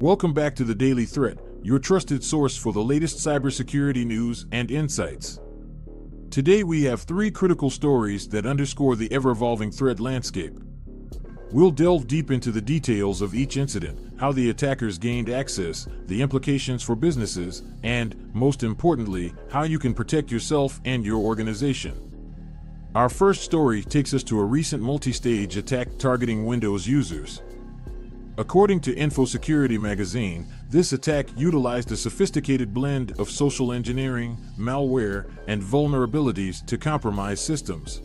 Welcome back to the Daily Threat, your trusted source for the latest cybersecurity news and insights. Today we have three critical stories that underscore the ever evolving threat landscape. We'll delve deep into the details of each incident, how the attackers gained access, the implications for businesses, and, most importantly, how you can protect yourself and your organization. Our first story takes us to a recent multi stage attack targeting Windows users. According to InfoSecurity magazine, this attack utilized a sophisticated blend of social engineering, malware, and vulnerabilities to compromise systems.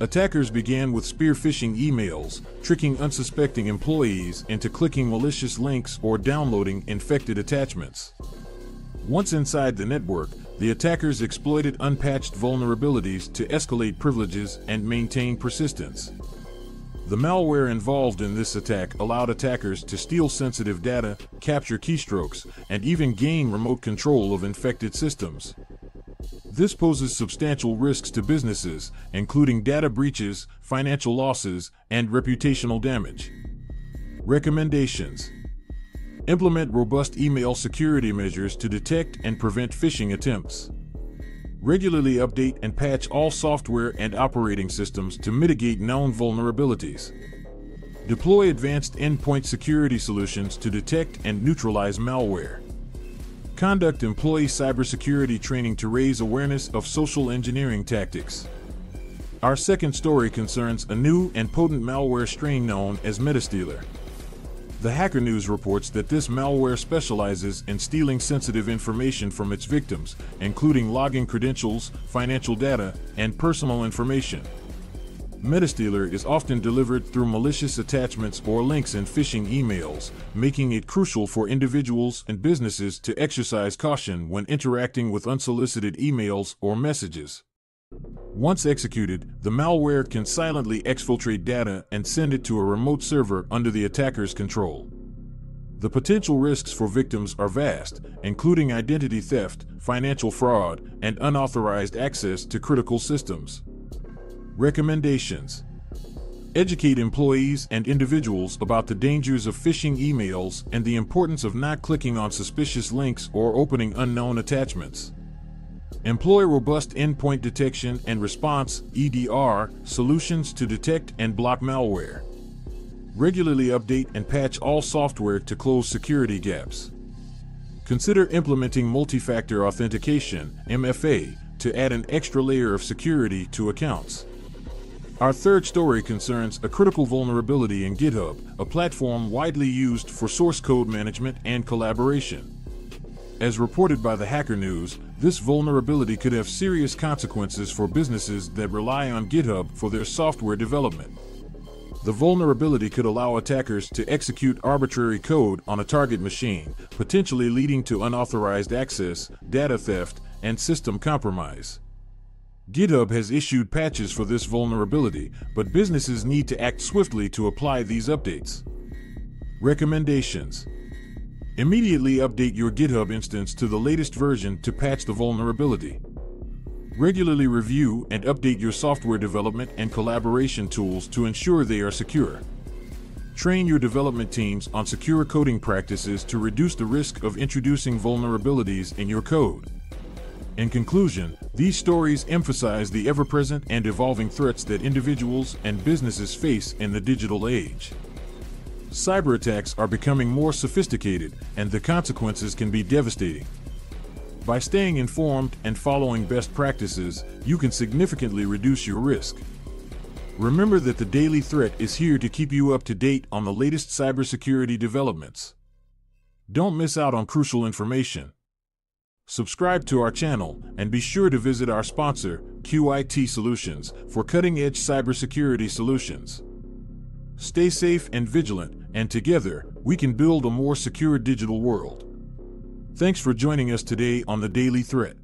Attackers began with spear phishing emails, tricking unsuspecting employees into clicking malicious links or downloading infected attachments. Once inside the network, the attackers exploited unpatched vulnerabilities to escalate privileges and maintain persistence. The malware involved in this attack allowed attackers to steal sensitive data, capture keystrokes, and even gain remote control of infected systems. This poses substantial risks to businesses, including data breaches, financial losses, and reputational damage. Recommendations Implement robust email security measures to detect and prevent phishing attempts. Regularly update and patch all software and operating systems to mitigate known vulnerabilities. Deploy advanced endpoint security solutions to detect and neutralize malware. Conduct employee cybersecurity training to raise awareness of social engineering tactics. Our second story concerns a new and potent malware strain known as Metastealer. The Hacker News reports that this malware specializes in stealing sensitive information from its victims, including login credentials, financial data, and personal information. Metastealer is often delivered through malicious attachments or links in phishing emails, making it crucial for individuals and businesses to exercise caution when interacting with unsolicited emails or messages. Once executed, the malware can silently exfiltrate data and send it to a remote server under the attacker's control. The potential risks for victims are vast, including identity theft, financial fraud, and unauthorized access to critical systems. Recommendations Educate employees and individuals about the dangers of phishing emails and the importance of not clicking on suspicious links or opening unknown attachments. Employ robust endpoint detection and response EDR solutions to detect and block malware. Regularly update and patch all software to close security gaps. Consider implementing multi-factor authentication MFA to add an extra layer of security to accounts. Our third story concerns a critical vulnerability in GitHub, a platform widely used for source code management and collaboration. As reported by the Hacker News, this vulnerability could have serious consequences for businesses that rely on GitHub for their software development. The vulnerability could allow attackers to execute arbitrary code on a target machine, potentially leading to unauthorized access, data theft, and system compromise. GitHub has issued patches for this vulnerability, but businesses need to act swiftly to apply these updates. Recommendations Immediately update your GitHub instance to the latest version to patch the vulnerability. Regularly review and update your software development and collaboration tools to ensure they are secure. Train your development teams on secure coding practices to reduce the risk of introducing vulnerabilities in your code. In conclusion, these stories emphasize the ever present and evolving threats that individuals and businesses face in the digital age. Cyber attacks are becoming more sophisticated, and the consequences can be devastating. By staying informed and following best practices, you can significantly reduce your risk. Remember that the Daily Threat is here to keep you up to date on the latest cybersecurity developments. Don't miss out on crucial information. Subscribe to our channel and be sure to visit our sponsor, QIT Solutions, for cutting edge cybersecurity solutions. Stay safe and vigilant, and together, we can build a more secure digital world. Thanks for joining us today on the Daily Threat.